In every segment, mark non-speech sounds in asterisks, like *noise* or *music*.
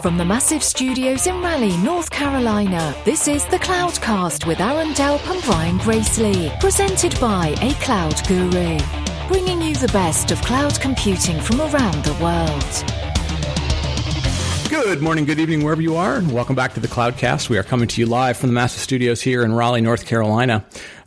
From the massive studios in Raleigh, North Carolina, this is the Cloudcast with Aaron Delp and Brian Gracely, presented by A Cloud Guru, bringing you the best of cloud computing from around the world. Good morning, good evening, wherever you are, and welcome back to the Cloudcast. We are coming to you live from the massive studios here in Raleigh, North Carolina.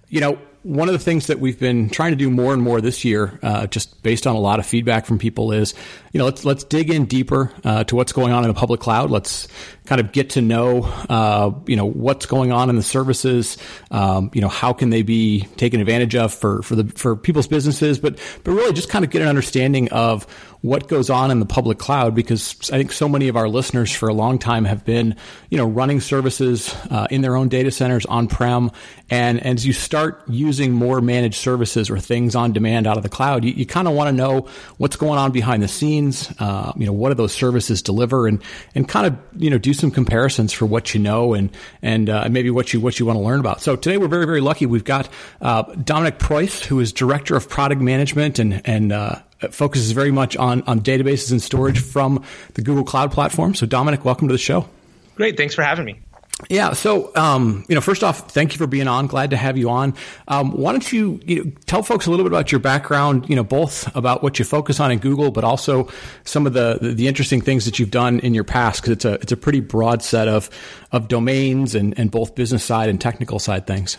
You know, one of the things that we've been trying to do more and more this year, uh, just based on a lot of feedback from people, is you know let's let's dig in deeper uh, to what's going on in the public cloud. Let's kind of get to know uh, you know what's going on in the services. Um, you know how can they be taken advantage of for for the for people's businesses, but but really just kind of get an understanding of what goes on in the public cloud because I think so many of our listeners for a long time have been, you know, running services uh, in their own data centers on prem. And as you start using more managed services or things on demand out of the cloud, you, you kind of want to know what's going on behind the scenes. Uh, you know, what do those services deliver, and and kind of you know do some comparisons for what you know and and uh, maybe what you what you want to learn about. So today we're very very lucky. We've got uh, Dominic Preuss, who is director of product management and and uh, focuses very much on, on databases and storage from the Google Cloud platform. So, Dominic, welcome to the show. Great. Thanks for having me. Yeah. So, um, you know, first off, thank you for being on. Glad to have you on. Um, why don't you, you know, tell folks a little bit about your background? You know, both about what you focus on in Google, but also some of the the, the interesting things that you've done in your past, because it's a it's a pretty broad set of of domains and and both business side and technical side things.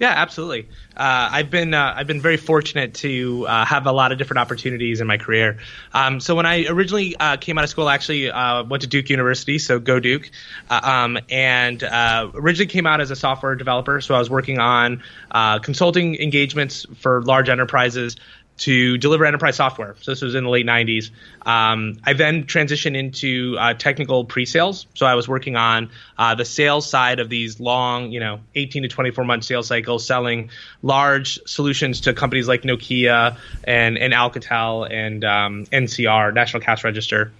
Yeah, absolutely. Uh, I've been uh, I've been very fortunate to uh, have a lot of different opportunities in my career. Um, so when I originally uh, came out of school, I actually uh, went to Duke University, so go Duke, uh, um, and originally came out as a software developer. So I was working on consulting engagements for large enterprises to deliver enterprise software. So this was in the late 90s. Um, I then transitioned into uh, technical pre-sales. So I was working on uh, the sales side of these long, you know, 18 to 24 month sales cycles, selling large solutions to companies like Nokia and, and Alcatel and um, NCR, National Cash Register.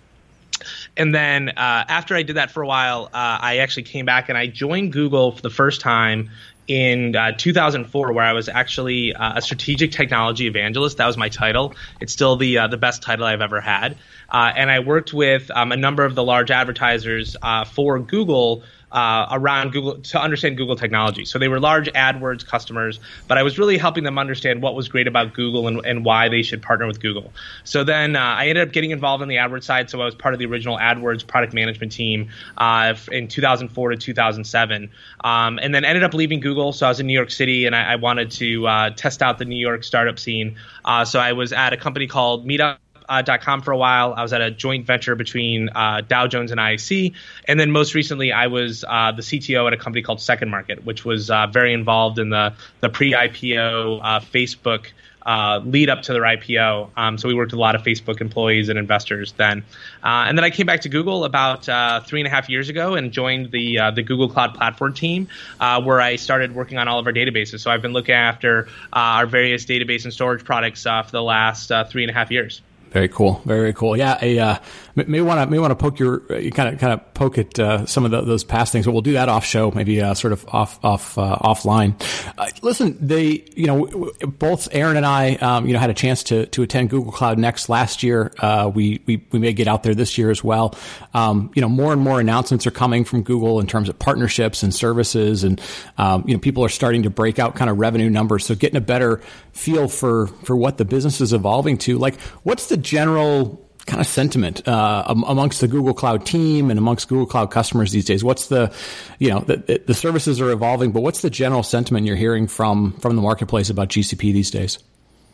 And then uh, after I did that for a while, uh, I actually came back and I joined Google for the first time in uh, 2004 where I was actually uh, a strategic technology evangelist. That was my title. It's still the uh, the best title I've ever had. Uh, and I worked with um, a number of the large advertisers uh, for Google uh, around Google to understand Google technology. So they were large AdWords customers, but I was really helping them understand what was great about Google and, and why they should partner with Google. So then uh, I ended up getting involved in the AdWords side. So I was part of the original AdWords product management team uh, in 2004 to 2007, um, and then ended up leaving Google. So I was in New York City and I, I wanted to uh, test out the New York startup scene. Uh, so I was at a company called Meetup uh, for a while. I was at a joint venture between uh, Dow Jones and IAC, and then most recently I was uh, the CTO at a company called Second Market, which was uh, very involved in the the pre-IPO uh, Facebook. Uh, lead up to their IPO. Um, so we worked with a lot of Facebook employees and investors then. And then I came back to Google about three and a half years ago and joined the the Google Cloud Platform team, where I started working on all of our databases. So I've been looking after our various database and storage products for the last three and a half years. Very cool. Very, very cool. Yeah, a, uh, may want to may want to poke your kind of kind of poke at uh, some of the, those past things, but we'll do that off show, maybe uh, sort of off off uh, offline. Uh, listen, they you know both Aaron and I um, you know had a chance to to attend Google Cloud Next last year. Uh, we, we we may get out there this year as well. Um, you know, more and more announcements are coming from Google in terms of partnerships and services, and um, you know people are starting to break out kind of revenue numbers. So getting a better feel for for what the business is evolving to. Like, what's the general kind of sentiment uh, amongst the Google Cloud team and amongst Google Cloud customers these days? What's the, you know, the, the services are evolving, but what's the general sentiment you're hearing from from the marketplace about GCP these days?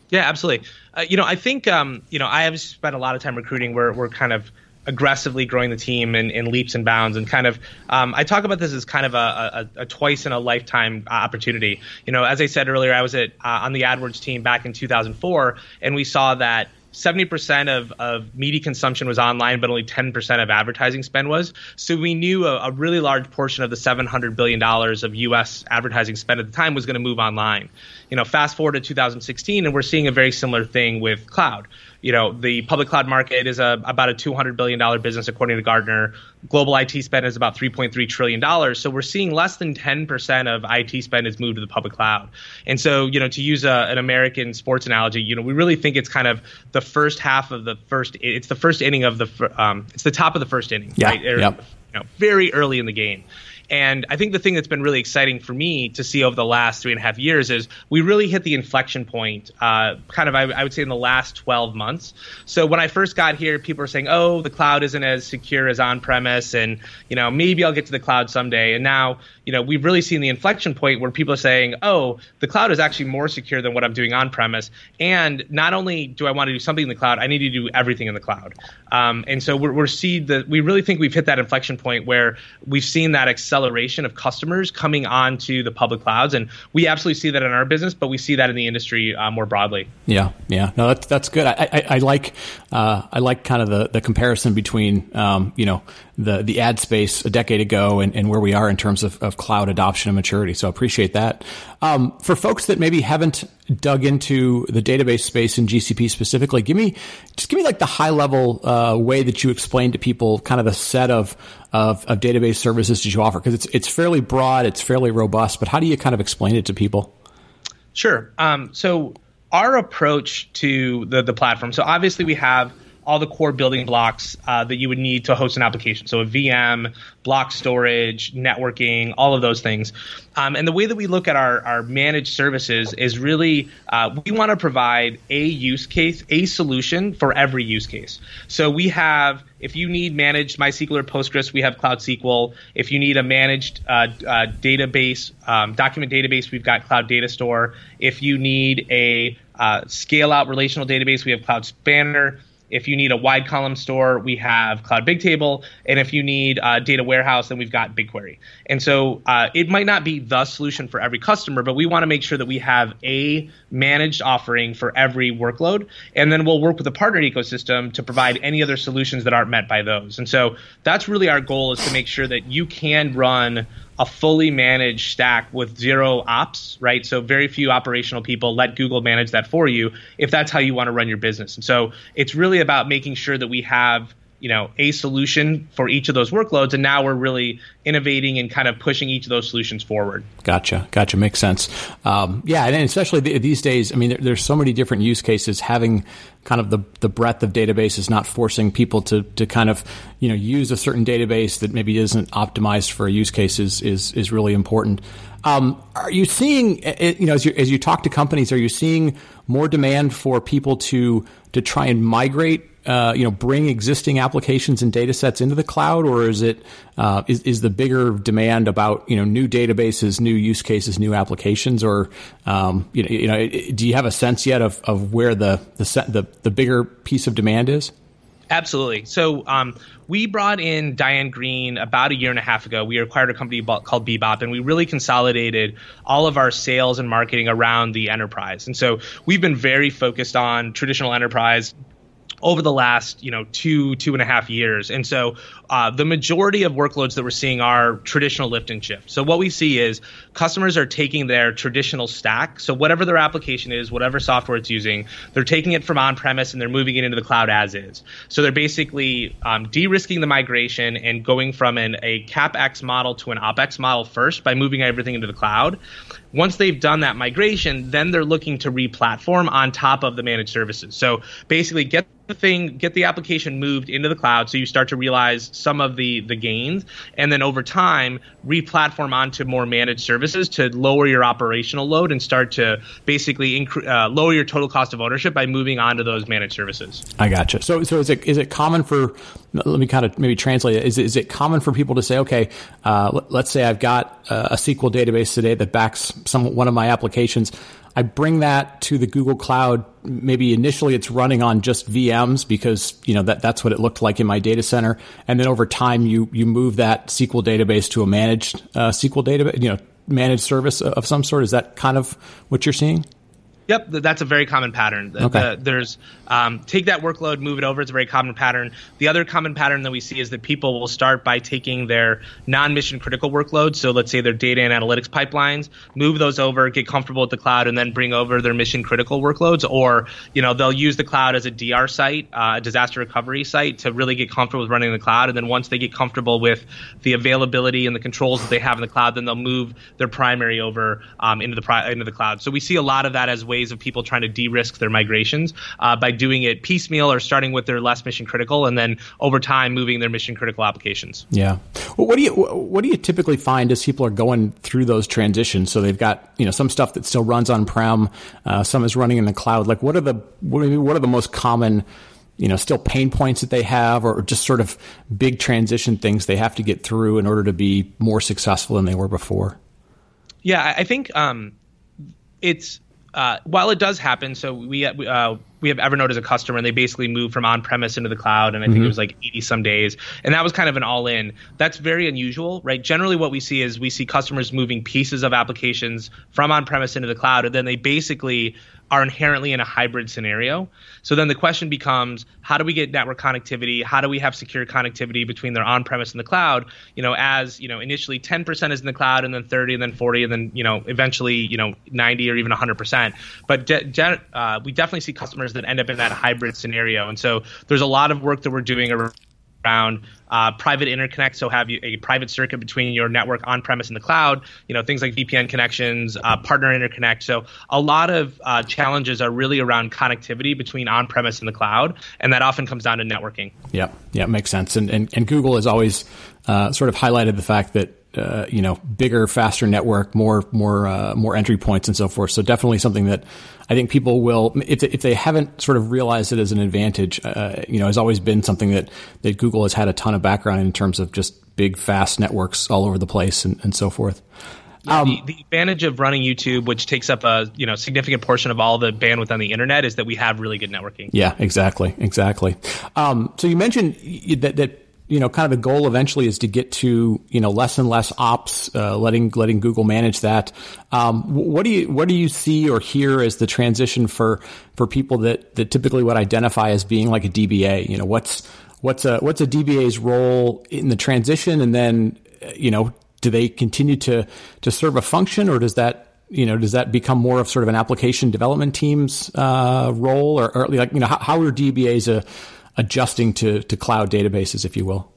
Yeah, absolutely. Uh, you know, I think um, you know I have spent a lot of time recruiting. We're we're kind of aggressively growing the team in, in leaps and bounds and kind of um, i talk about this as kind of a, a, a twice in a lifetime opportunity you know as i said earlier i was at uh, on the adwords team back in 2004 and we saw that 70% of, of media consumption was online, but only 10% of advertising spend was. So we knew a, a really large portion of the $700 billion of US advertising spend at the time was going to move online. You know, fast forward to 2016, and we're seeing a very similar thing with cloud you know, the public cloud market is a, about a $200 billion business according to Gartner. Global IT spend is about $3.3 trillion. So we're seeing less than 10% of IT spend is moved to the public cloud. And so, you know, to use a, an American sports analogy, you know, we really think it's kind of the first half of the first, it's the first inning of the, um, it's the top of the first inning, yeah, right? Or, yep. you know, very early in the game. And I think the thing that's been really exciting for me to see over the last three and a half years is we really hit the inflection point, uh, kind of, I, I, would say, in the last 12 months. So when I first got here, people were saying, oh, the cloud isn't as secure as on premise, and, you know, maybe I'll get to the cloud someday. And now, you know, we've really seen the inflection point where people are saying, oh, the cloud is actually more secure than what I'm doing on premise. And not only do I want to do something in the cloud, I need to do everything in the cloud. Um, and so we're, we're see that we really think we've hit that inflection point where we've seen that acceleration of customers coming onto the public clouds, and we absolutely see that in our business, but we see that in the industry uh, more broadly. Yeah, yeah, no, that's that's good. I, I, I like uh, I like kind of the, the comparison between um, you know the the ad space a decade ago and, and where we are in terms of, of cloud adoption and maturity. So I appreciate that. Um, for folks that maybe haven't dug into the database space in GCP specifically, give me just give me like the high level uh, way that you explain to people kind of the set of of, of database services that you offer because it's it's fairly broad, it's fairly robust. But how do you kind of explain it to people? Sure. Um, so our approach to the the platform. So obviously we have all the core building blocks uh, that you would need to host an application. So a VM, block storage, networking, all of those things. Um, and the way that we look at our, our managed services is really uh, we want to provide a use case, a solution for every use case. So we have, if you need managed MySQL or Postgres, we have Cloud SQL. If you need a managed uh, uh, database, um, document database, we've got Cloud Datastore. If you need a uh, scale out relational database, we have Cloud Spanner. If you need a wide column store, we have Cloud Bigtable, and if you need a data warehouse, then we've got BigQuery. And so uh, it might not be the solution for every customer, but we want to make sure that we have a managed offering for every workload, and then we'll work with the partner ecosystem to provide any other solutions that aren't met by those. And so that's really our goal is to make sure that you can run a fully managed stack with zero ops, right? So very few operational people. Let Google manage that for you if that's how you want to run your business. And so it's really about making sure that we have you know a solution for each of those workloads and now we're really innovating and kind of pushing each of those solutions forward. Gotcha. Gotcha. Makes sense. Um, yeah and especially these days i mean there, there's so many different use cases. Having kind of the, the breadth of databases, not forcing people to, to kind of you know use a certain database that maybe isn't optimized for a use case is is, is really important. Um, are you seeing you know as you as you talk to companies, are you seeing more demand for people to to try and migrate uh, you know bring existing applications and data sets into the cloud, or is it uh, is, is the bigger demand about you know new databases, new use cases, new applications, or um, you know, you know do you have a sense yet of, of where the the, set, the the bigger piece of demand is? Absolutely. So um, we brought in Diane Greene about a year and a half ago. We acquired a company called Bebop, and we really consolidated all of our sales and marketing around the enterprise. And so we've been very focused on traditional enterprise over the last you know two two and a half years. And so uh, the majority of workloads that we're seeing are traditional lift and shift. So what we see is customers are taking their traditional stack. So whatever their application is whatever software it's using they're taking it from on-premise and they're moving it into the cloud as is. So they're basically um, de-risking the migration and going from an, a capex model to an opex model first by moving everything into the cloud. Once they've done that migration, then they're looking to re-platform on top of the managed services. So basically, get the thing, get the application moved into the cloud, so you start to realize some of the the gains, and then over time, re-platform onto more managed services to lower your operational load and start to basically incre- uh, lower your total cost of ownership by moving onto those managed services. I gotcha. So, so is it is it common for? Let me kind of maybe translate it. Is is it common for people to say, okay, uh, let's say I've got a SQL database today that backs some one of my applications. I bring that to the Google Cloud. Maybe initially it's running on just VMs because you know that that's what it looked like in my data center, and then over time you you move that SQL database to a managed uh, SQL database, you know, managed service of some sort. Is that kind of what you're seeing? Yep, that's a very common pattern. The, okay. The, there's um, take that workload, move it over. It's a very common pattern. The other common pattern that we see is that people will start by taking their non-mission critical workloads. So let's say their data and analytics pipelines, move those over, get comfortable with the cloud, and then bring over their mission critical workloads. Or you know they'll use the cloud as a DR site, uh, a disaster recovery site, to really get comfortable with running the cloud. And then once they get comfortable with the availability and the controls that they have in the cloud, then they'll move their primary over um, into the pri- into the cloud. So we see a lot of that as ways of people trying to de-risk their migrations uh, by doing it piecemeal or starting with their less mission critical, and then over time moving their mission critical applications. Yeah. Well, what do you what do you typically find as people are going through those transitions? So they've got you know some stuff that still runs on prem, uh, some is running in the cloud. Like what are the what are the most common you know still pain points that they have or just sort of big transition things they have to get through in order to be more successful than they were before yeah i think um, it's uh, while it does happen, so we uh, we have Evernote as a customer, and they basically moved from on premise into the cloud, and I think mm-hmm. it was like 80 some days, and that was kind of an all in. That's very unusual, right? Generally, what we see is we see customers moving pieces of applications from on premise into the cloud, and then they basically are inherently in a hybrid scenario. So then the question becomes, how do we get network connectivity? How do we have secure connectivity between their on-premise and the cloud? You know, as you know, initially 10% is in the cloud, and then 30, and then 40, and then you know, eventually you know, 90 or even 100%. But de- de- uh, we definitely see customers that end up in that hybrid scenario, and so there's a lot of work that we're doing around around uh, private interconnect, so have you a private circuit between your network on premise and the cloud. You know things like VPN connections, uh, partner interconnect. So a lot of uh, challenges are really around connectivity between on premise and the cloud, and that often comes down to networking. Yeah, yeah, makes sense. And and, and Google has always uh, sort of highlighted the fact that uh, you know, bigger, faster network, more, more, uh, more entry points and so forth. So definitely something that I think people will, if they, if they haven't sort of realized it as an advantage, uh, you know, has always been something that, that Google has had a ton of background in terms of just big, fast networks all over the place and, and so forth. Yeah, um, the, the, advantage of running YouTube, which takes up a you know significant portion of all the bandwidth on the internet, is that we have really good networking. Yeah, exactly, exactly. Um, so you mentioned that that you know, kind of the goal eventually is to get to you know less and less ops, uh, letting letting Google manage that. Um, what do you what do you see or hear as the transition for for people that that typically would identify as being like a DBA? You know, what's what's a what's a DBA's role in the transition, and then you know, do they continue to to serve a function, or does that you know, does that become more of sort of an application development team's uh, role, or, or, like you know, how, how are DBAs a adjusting to to cloud databases, if you will?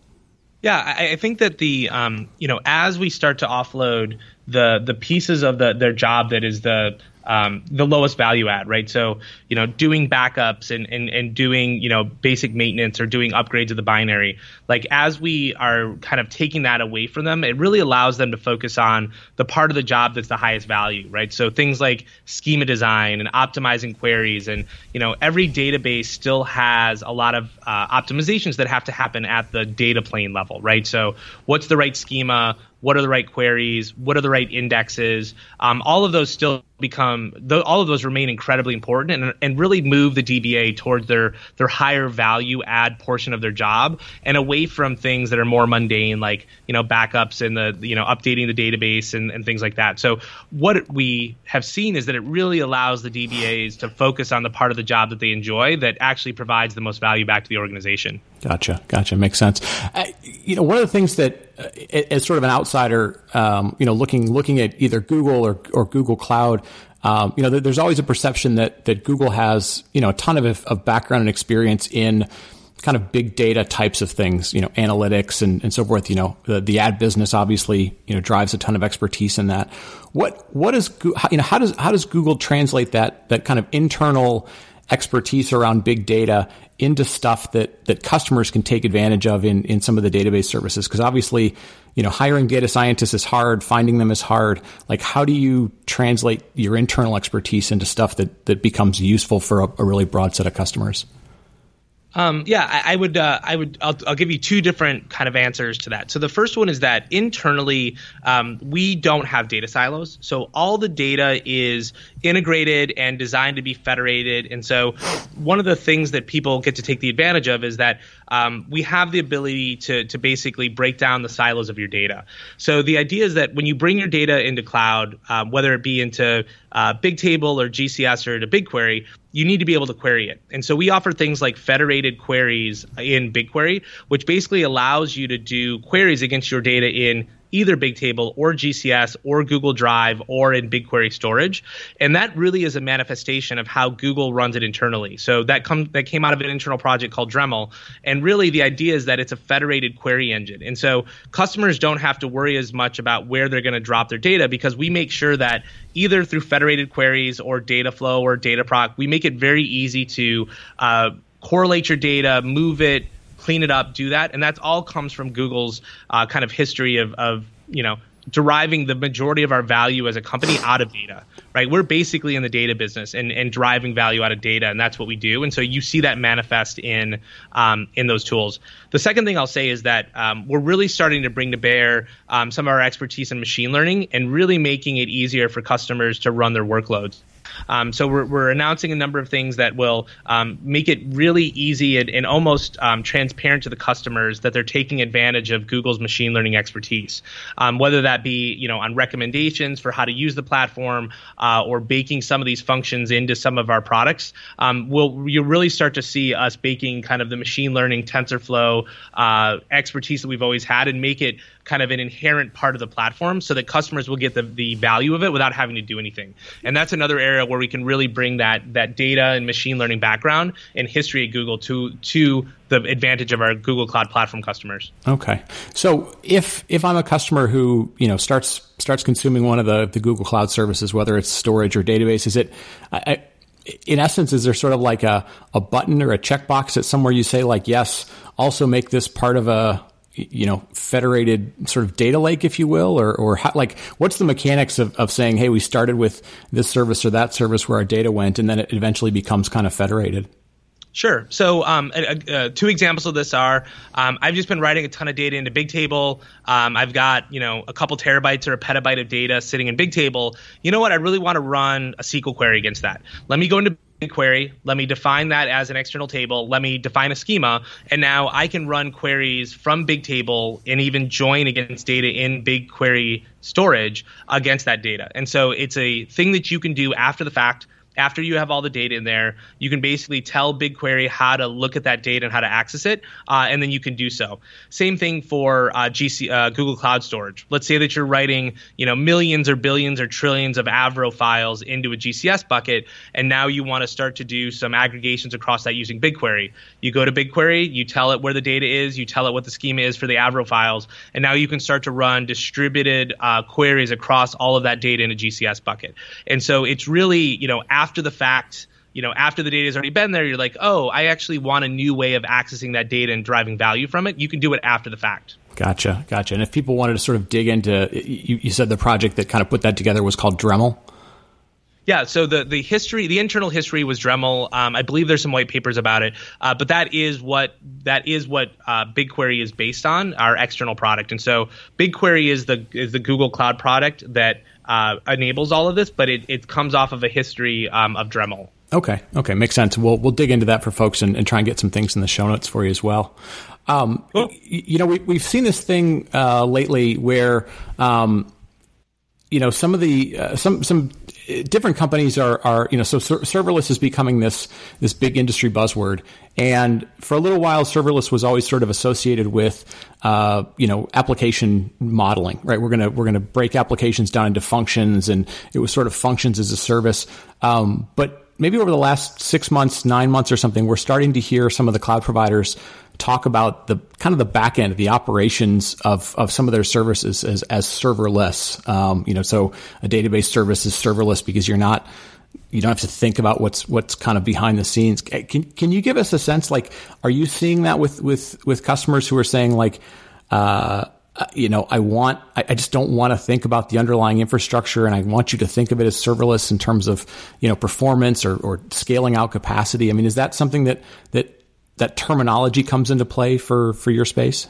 Yeah, I, I think that the um, you know as we start to offload the the pieces of the their job that is the um, the lowest value add, right? So, you know, doing backups and, and, and doing, you know, basic maintenance or doing upgrades of the binary. Like, as we are kind of taking that away from them, it really allows them to focus on the part of the job that's the highest value, right? So, things like schema design and optimizing queries. And, you know, every database still has a lot of uh, optimizations that have to happen at the data plane level, right? So, what's the right schema? What are the right queries, what are the right indexes. Um, all of those still become th- all of those remain incredibly important and, and really move the DBA towards their their higher value add portion of their job and away from things that are more mundane like you know backups and the you know updating the database and, and things like that. So what we have seen is that it really allows the DBAs to focus on the part of the job that they enjoy that actually provides the most value back to the organization. Gotcha, gotcha. Makes sense. Uh, you know, one of the things that, uh, as sort of an outsider, um, you know, looking looking at either Google or or Google Cloud, um, you know, there's always a perception that that Google has, you know, a ton of of background and experience in kind of big data types of things, you know, analytics and, and so forth. You know, the, the ad business obviously, you know, drives a ton of expertise in that. What what is you know how does how does Google translate that that kind of internal expertise around big data into stuff that that customers can take advantage of in in some of the database services because obviously you know hiring data scientists is hard finding them is hard like how do you translate your internal expertise into stuff that that becomes useful for a, a really broad set of customers um, yeah, I, I would. Uh, I would. I'll, I'll, give you two different kind of answers to that. So the first one is that internally, um, we don't have data silos. So all the data is integrated and designed to be federated. And so, one of the things that people get to take the advantage of is that um, we have the ability to to basically break down the silos of your data. So the idea is that when you bring your data into cloud, um, whether it be into uh, Bigtable or GCS or to BigQuery, you need to be able to query it. And so we offer things like federated queries in BigQuery, which basically allows you to do queries against your data in either Bigtable or GCS or Google Drive or in BigQuery storage. And that really is a manifestation of how Google runs it internally. So that come that came out of an internal project called Dremel. And really the idea is that it's a federated query engine. And so customers don't have to worry as much about where they're going to drop their data because we make sure that either through federated queries or Dataflow or Dataproc, we make it very easy to uh, correlate your data, move it, clean it up, do that, and that's all comes from Google's uh, kind of history of, of you know deriving the majority of our value as a company out of data right? We're basically in the data business and, and driving value out of data and that's what we do. And so you see that manifest in um, in those tools. The second thing i'll say is that um, we're really starting to bring to bear um, some of our expertise in machine learning and really making it easier for customers to run their workloads um, so we're, we're announcing a number of things that will um, make it really easy and, and almost um, transparent to the customers that they're taking advantage of Google's machine learning expertise, um, whether that be you know on recommendations for how to use the platform uh, or baking some of these functions into some of our products. Um, will you'll really start to see us baking kind of the machine learning TensorFlow uh, expertise that we've always had and make it kind of an inherent part of the platform so that customers will get the, the value of it without having to do anything. And that's another area where we can really bring that that data and machine learning background and history at Google to to the advantage of our Google Cloud Platform customers. Okay, so if if I'm a customer who you know starts starts consuming one of the the Google Cloud services, whether it's storage or database, is it I, in essence, is there sort of like a, a button or a checkbox that somewhere you say like, yes, also make this part of a you know federated sort of data lake if you will or or how, like what's the mechanics of, of saying hey we started with this service or that service where our data went and then it eventually becomes kind of federated Sure. So, um, uh, two examples of this are um, I've just been writing a ton of data into Bigtable. Um, I've got you know a couple terabytes or a petabyte of data sitting in Bigtable. You know what? I really want to run a SQL query against that. Let me go into query. Let me define that as an external table. Let me define a schema. And now I can run queries from Bigtable and even join against data in BigQuery storage against that data. And so it's a thing that you can do after the fact after you have all the data in there, you can basically tell BigQuery how to look at that data and how to access it, uh, and then you can do so. Same thing for uh, GC, uh, Google Cloud Storage. Let's say that you're writing, you know, millions or billions or trillions of Avro files into a GCS bucket, and now you want to start to do some aggregations across that using BigQuery. You go to BigQuery, you tell it where the data is, you tell it what the schema is for the Avro files, and now you can start to run distributed uh, queries across all of that data in a GCS bucket. And so it's really, you know, after after the fact you know after the data has already been there you're like oh i actually want a new way of accessing that data and driving value from it you can do it after the fact gotcha gotcha and if people wanted to sort of dig into you, you said the project that kind of put that together was called dremel yeah, so the, the history, the internal history was Dremel. Um, I believe there's some white papers about it, uh, but that is what that is what uh, BigQuery is based on, our external product. And so BigQuery is the is the Google Cloud product that uh, enables all of this, but it, it comes off of a history um, of Dremel. Okay, okay, makes sense. We'll we'll dig into that for folks and, and try and get some things in the show notes for you as well. Um, cool. You know, we, we've seen this thing uh, lately where, um, you know, some of the uh, some some different companies are, are you know so ser- serverless is becoming this this big industry buzzword. And for a little while serverless was always sort of associated with uh, you know application modeling right? We're gonna we're gonna break applications down into functions and it was sort of functions as a service. Um, but maybe over the last six months nine months or something we're starting to hear some of the cloud providers talk about the kind of the back end, the operations of, of some of their services as, as serverless. Um, you know, so a database service is serverless because you're not, you don't have to think about what's what's kind of behind the scenes. Can can you give us a sense? Like, are you seeing that with with with customers who are saying like, uh, you know, I want, I, I just don't want to think about the underlying infrastructure, and I want you to think of it as serverless in terms of you know performance or, or scaling out capacity. I mean, is that something that that that terminology comes into play for for your space?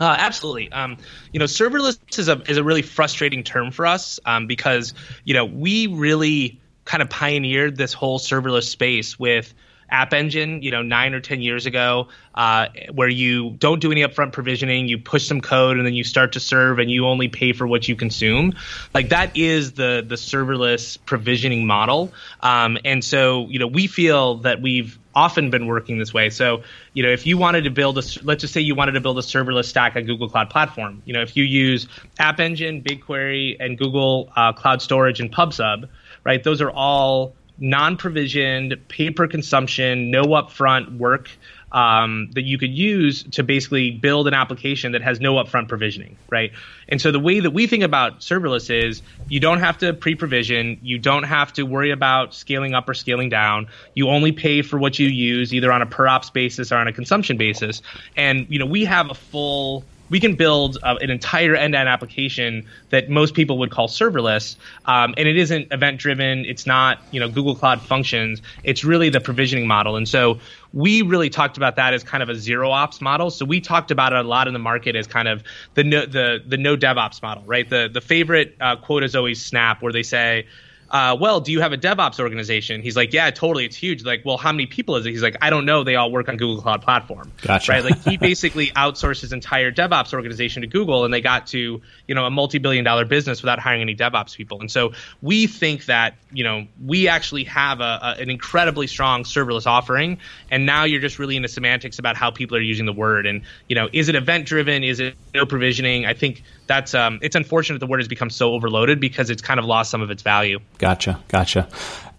Uh, absolutely. Um, you know, serverless is a is a really frustrating term for us um, because you know we really kind of pioneered this whole serverless space with App Engine, you know, nine or ten years ago, uh, where you don't do any upfront provisioning, you push some code, and then you start to serve, and you only pay for what you consume. Like that is the the serverless provisioning model. Um, and so, you know, we feel that we've often been working this way. So, you know, if you wanted to build a, let's just say you wanted to build a serverless stack on Google Cloud Platform, you know, if you use App Engine, BigQuery, and Google uh, Cloud Storage and PubSub, right? Those are all non-provisioned, pay-per consumption, no upfront work um, that you could use to basically build an application that has no upfront provisioning, right? And so the way that we think about serverless is you don't have to pre-provision, you don't have to worry about scaling up or scaling down. You only pay for what you use, either on a per ops basis or on a consumption basis. And you know we have a full we can build uh, an entire end-to-end application that most people would call serverless, um, and it isn't event-driven. It's not you know Google Cloud Functions. It's really the provisioning model, and so we really talked about that as kind of a zero ops model. So we talked about it a lot in the market as kind of the no, the the no DevOps model, right? The the favorite uh, quote is always Snap, where they say uh, well, do you have a DevOps organization? He's like, yeah, totally. It's huge. Like, well, how many people is it? He's like, I don't know. They all work on Google Cloud Platform. Gotcha. Right. Like he *laughs* basically outsourced his entire DevOps organization to Google and they got to, you know, a multi-billion dollar business without hiring any DevOps people. And so we think that, you know, we actually have a, a, an incredibly strong serverless offering. And now you're just really into semantics about how people are using the word. And, you know, is it event driven? Is it no provisioning? I think that's um, it's unfortunate the word has become so overloaded because it's kind of lost some of its value. Gotcha, gotcha.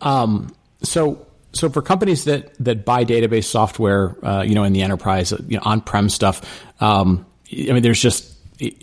Um, so so for companies that that buy database software, uh, you know, in the enterprise, you know, on-prem stuff, um, I mean, there's just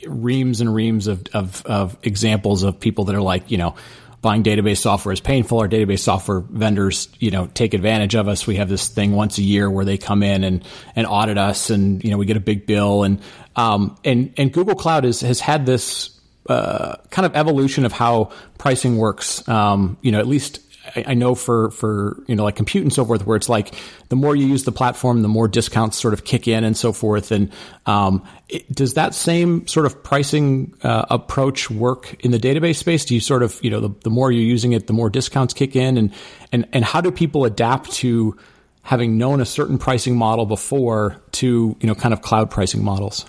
reams and reams of, of, of examples of people that are like, you know, buying database software is painful. Our database software vendors, you know, take advantage of us. We have this thing once a year where they come in and, and audit us and, you know, we get a big bill. And um, and and Google Cloud is, has had this uh, kind of evolution of how pricing works. Um, you know, at least I, I, know for for you know like compute and so forth, where it's like the more you use the platform, the more discounts sort of kick in and so forth. And um, it, does that same sort of pricing uh, approach work in the database space? Do you sort of you know the, the more you're using it, the more discounts kick in, and and and how do people adapt to having known a certain pricing model before to you know kind of cloud pricing models?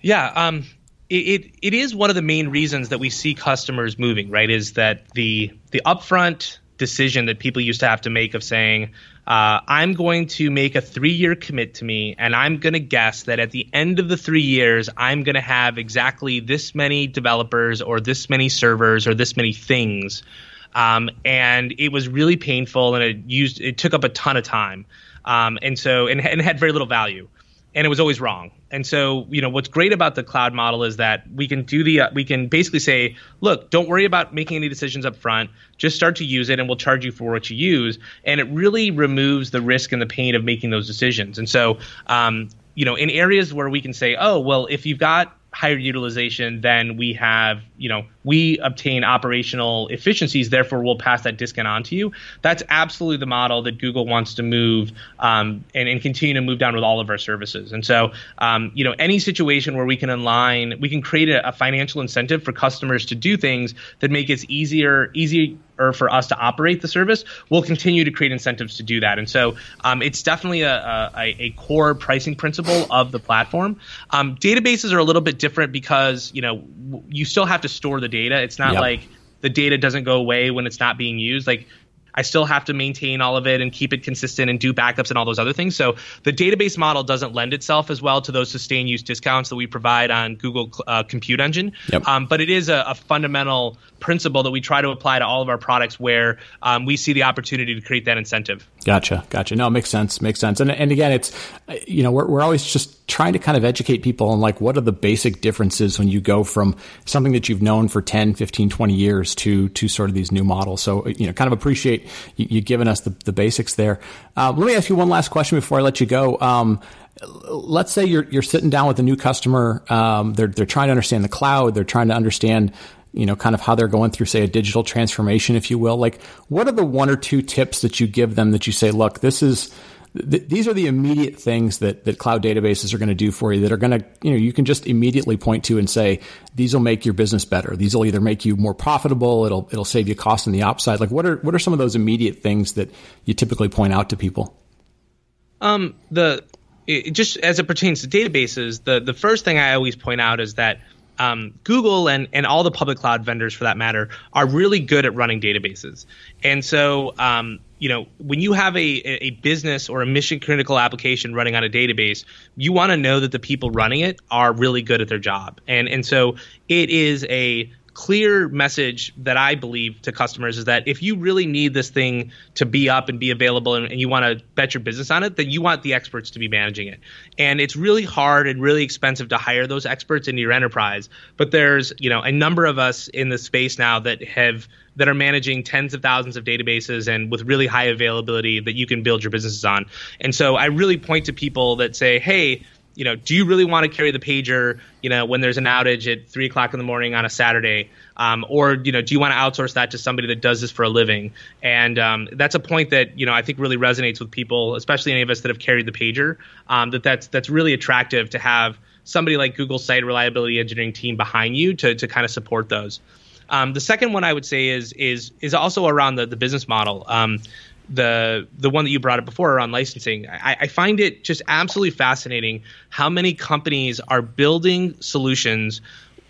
Yeah, um, it, it, is one of the main reasons that we see customers moving. Right, is that the the upfront decision that people used to have to make of saying, uh, I'm going to make a three year commit to me, and I'm going to guess that at the end of the three years, I'm going to have exactly this many developers, or this many servers, or this many things. Um, and it was really painful, and it used it took up a ton of time, um, and so and, and had very little value and it was always wrong. And so, you know, what's great about the cloud model is that we can do the uh, we can basically say, look, don't worry about making any decisions up front. Just start to use it, and we'll charge you for what you use. And it really removes the risk and the pain of making those decisions. And so, um, you know, in areas where we can say, oh, well, if you've got higher utilization, then we have, you know, we obtain operational efficiencies, therefore we'll pass that discount on to you. That's absolutely the model that Google wants to move um, and, and, continue to move down with all of our services. And so, um, you know, any situation where we can align, we can create a, a, financial incentive for customers to do things that make it easier, easier, easier for us to operate the service, we'll continue to create incentives to do that. And so um, it's definitely a, a, a, core pricing principle of the platform. Um, databases are a little bit different because you know you still have to store the data. It's not yep. like the data doesn't go away when it's not being used. Like I still have to maintain all of it and keep it consistent and do backups and all those other things. So the database model doesn't lend itself as well to those sustained use discounts that we provide on Google uh, Compute Engine. Yep. Um, but it is a, a, fundamental principle that we try to apply to all of our products where um, we see the opportunity to create that incentive. Gotcha, gotcha. No, makes sense, makes sense. And and again, it's you know we're we're always just trying to kind of educate people on like what are the basic differences when you go from something that you've known for 10, 15, 20 years to to sort of these new models. So you know, kind of appreciate you, you giving us the, the basics there. Uh, let me ask you one last question before I let you go. Um, let's say you're you're sitting down with a new customer. Um, they're they're trying to understand the cloud. They're trying to understand you know, kind of how they're going through, say, a digital transformation, if you will. Like, what are the one or two tips that you give them that you say, look, this is th- these are the immediate things that, that cloud databases are going to do for you that are going to, you know, you can just immediately point to and say, these will make your business better. These will either make you more profitable. It'll, it'll save you costs on the ops side. Like what are, what are some of those immediate things that you typically point out to people? Um, the, it, just as it pertains to databases, the, the first thing I always point out is that um, Google and, and all the public cloud vendors for that matter are really good at running databases. And so, um, you know, when you have a, a business or a mission critical application running on a database, you want to know that the people running it are really good at their job. And, and so it is a clear message that I believe to customers is that if you really need this thing to be up and be available and, and you want to bet your business on it, then you want the experts to be managing it. And it's really hard and really expensive to hire those experts into your enterprise. But there's, you know, a number of us in the space now that have that are managing tens of thousands of databases and with really high availability that you can build your businesses on. And so I really point to people that say, hey, you know, do you really want to carry the pager, you know, when there's an outage at three o'clock in the morning on a Saturday? Um, or, you know, do you want to outsource that to somebody that does this for a living? And um, that's a point that, you know, I think really resonates with people, especially any of us that have carried the pager, um, that that's, that's really attractive to have somebody like Google site reliability engineering team behind you to, to kind of support those. Um, the second one I would say is is is also around the, the business model. The the one that you brought up before around licensing. I, I, find it just absolutely fascinating how many companies are building solutions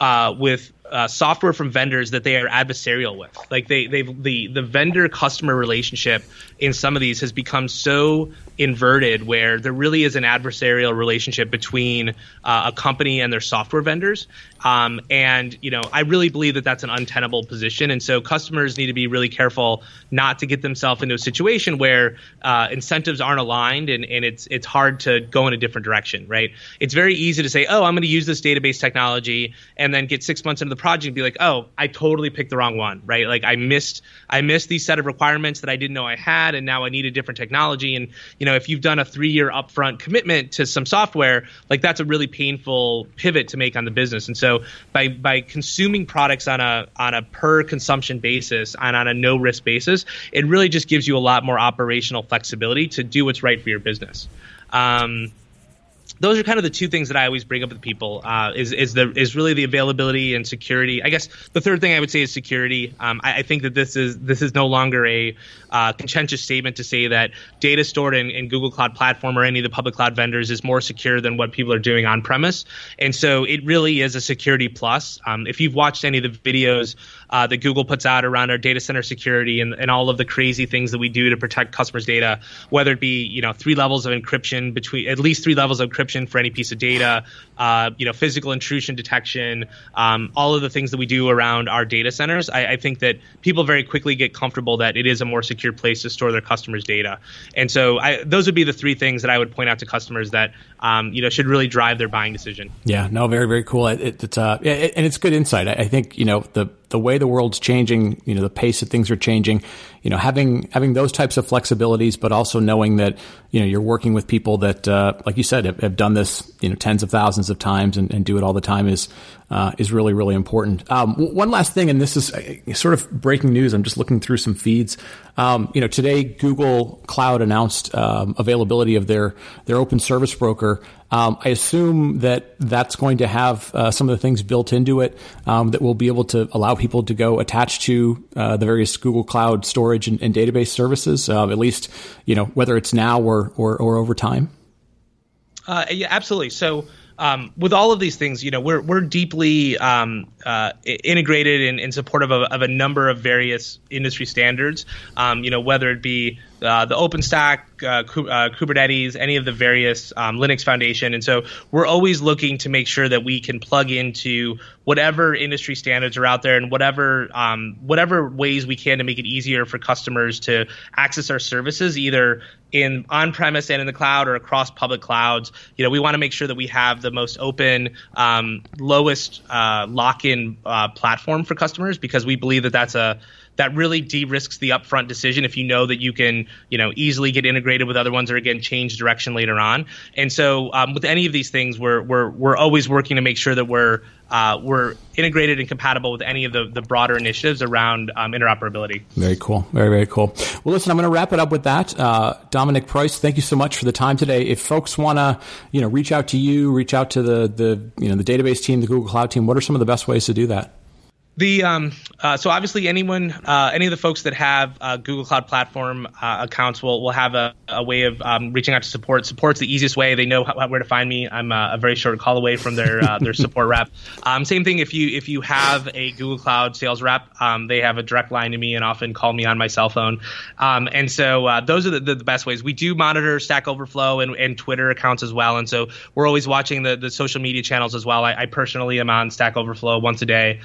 uh, with uh, software from vendors that they are adversarial with. Like they they've the the vendor customer relationship in some of these has become so inverted where there really is an adversarial relationship between uh, a company and their software vendors. Um, and you know, I really believe that that's an untenable position, and so customers need to be really careful not to get themselves into a situation where uh, incentives aren't aligned, and, and it's it's hard to go in a different direction, right? It's very easy to say, oh, I'm going to use this database technology, and then get six months into the project and be like, oh, I totally picked the wrong one, right? Like I missed I missed these set of requirements that I didn't know I had, and now I need a different technology. And you know, if you've done a three year upfront commitment to some software, like that's a really painful pivot to make on the business. And so by by consuming products on a on a per consumption basis and on a no risk basis, it really just gives you a lot more operational flexibility to do what's right for your business. Um, those are kind of the two things that I always bring up with people. Uh, is is the is really the availability and security. I guess the third thing I would say is security. Um, I, I, think that this is this is no longer a uh, contentious statement to say that data stored in, in, Google Cloud Platform or any of the public cloud vendors is more secure than what people are doing on premise. And so it really is a security plus. Um, if you've watched any of the videos uh, that Google puts out around our data center security and, and all of the crazy things that we do to protect customers' data, whether it be you know three levels of encryption between at least three levels of encryption for any piece of data, uh, you know physical intrusion detection, um, all of the things that we do around our data centers. I, I think that people very quickly get comfortable that it is a more secure place to store their customers' data. And so I, those would be the three things that I would point out to customers that um, you know should really drive their buying decision. Yeah, no, very very cool. It, it's uh, it, and it's good insight. I, I think you know the the way the world's changing, you know, the pace that things are changing, you know, having having those types of flexibilities, but also knowing that you know you're working with people that, uh, like you said, have, have, done this, you know, tens of thousands of times and, and do it all the time is uh, is really really important. Um, one last thing, and this is uh, sort of breaking news. I'm just looking through some feeds. Um, you know, today Google Cloud announced um, availability of their their open service broker. Um, I assume that that's going to have uh, some of the things built into it um, that will be able to allow people to go attach to uh, the various Google Cloud storage and, and database services, uh, at least you know whether it's now or or, or over time. Uh, yeah, absolutely. So um, with all of these things, you know, we're we're deeply um, uh, integrated and, and supportive of, of, a number of various industry standards. Um, you know, whether it be uh, the OpenStack, uh, uh, Kubernetes, any of the various um, Linux Foundation, and so we're always looking to make sure that we can plug into whatever industry standards are out there and whatever um, whatever ways we can to make it easier for customers to access our services, either in on-premise and in the cloud or across public clouds. You know, we want to make sure that we have the most open, um, lowest uh, lock-in uh, platform for customers because we believe that that's a that really de-risks the upfront decision if you know that you can, you know, easily get integrated with other ones or again change direction later on. And so um, with any of these things, we're we're we're always working to make sure that we're uh, we're integrated and compatible with any of the, the broader initiatives around um, interoperability. Very cool. Very, very cool. Well, listen, I'm going to wrap it up with that. Uh, Dominic Preuss, thank you so much for the time today. If folks want to, you know, reach out to you, reach out to the, the, you know, the database team, the Google Cloud team, what are some of the best ways to do that? The um, uh, so obviously anyone, uh, any of the folks that have uh, Google Cloud Platform uh, accounts will will have a, a way of um, reaching out to support. Support's the easiest way. They know how, where to find me. I'm uh, a very short call away from their uh, their *laughs* support rep. Um, same thing if you if you have a Google Cloud sales rep, um, they have a direct line to me and often call me on my cell phone. Um, and so those are the, the, the, best ways. We do monitor Stack Overflow and, and Twitter accounts as well, and so we're always watching the the social media channels as well. I, I personally am on Stack Overflow once a day,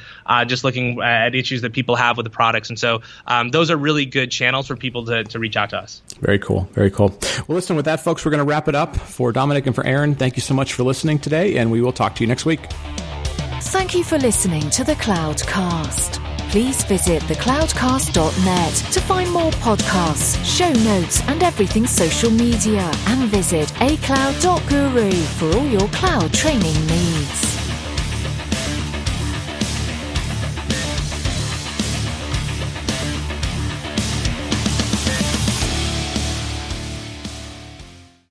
just just looking at issues that people have with the products. And so um, those are really good channels for people to, to reach out to us. Very cool. Very cool. Well, listen, with that, folks, we're going to wrap it up. For Dominic and for Aaron, thank you so much for listening today, and we will talk to you next week. Thank you for listening to the Cloudcast. Please visit thecloudcast.net to find more podcasts, show notes, and everything social media. And visit acloud.guru for all your cloud training needs.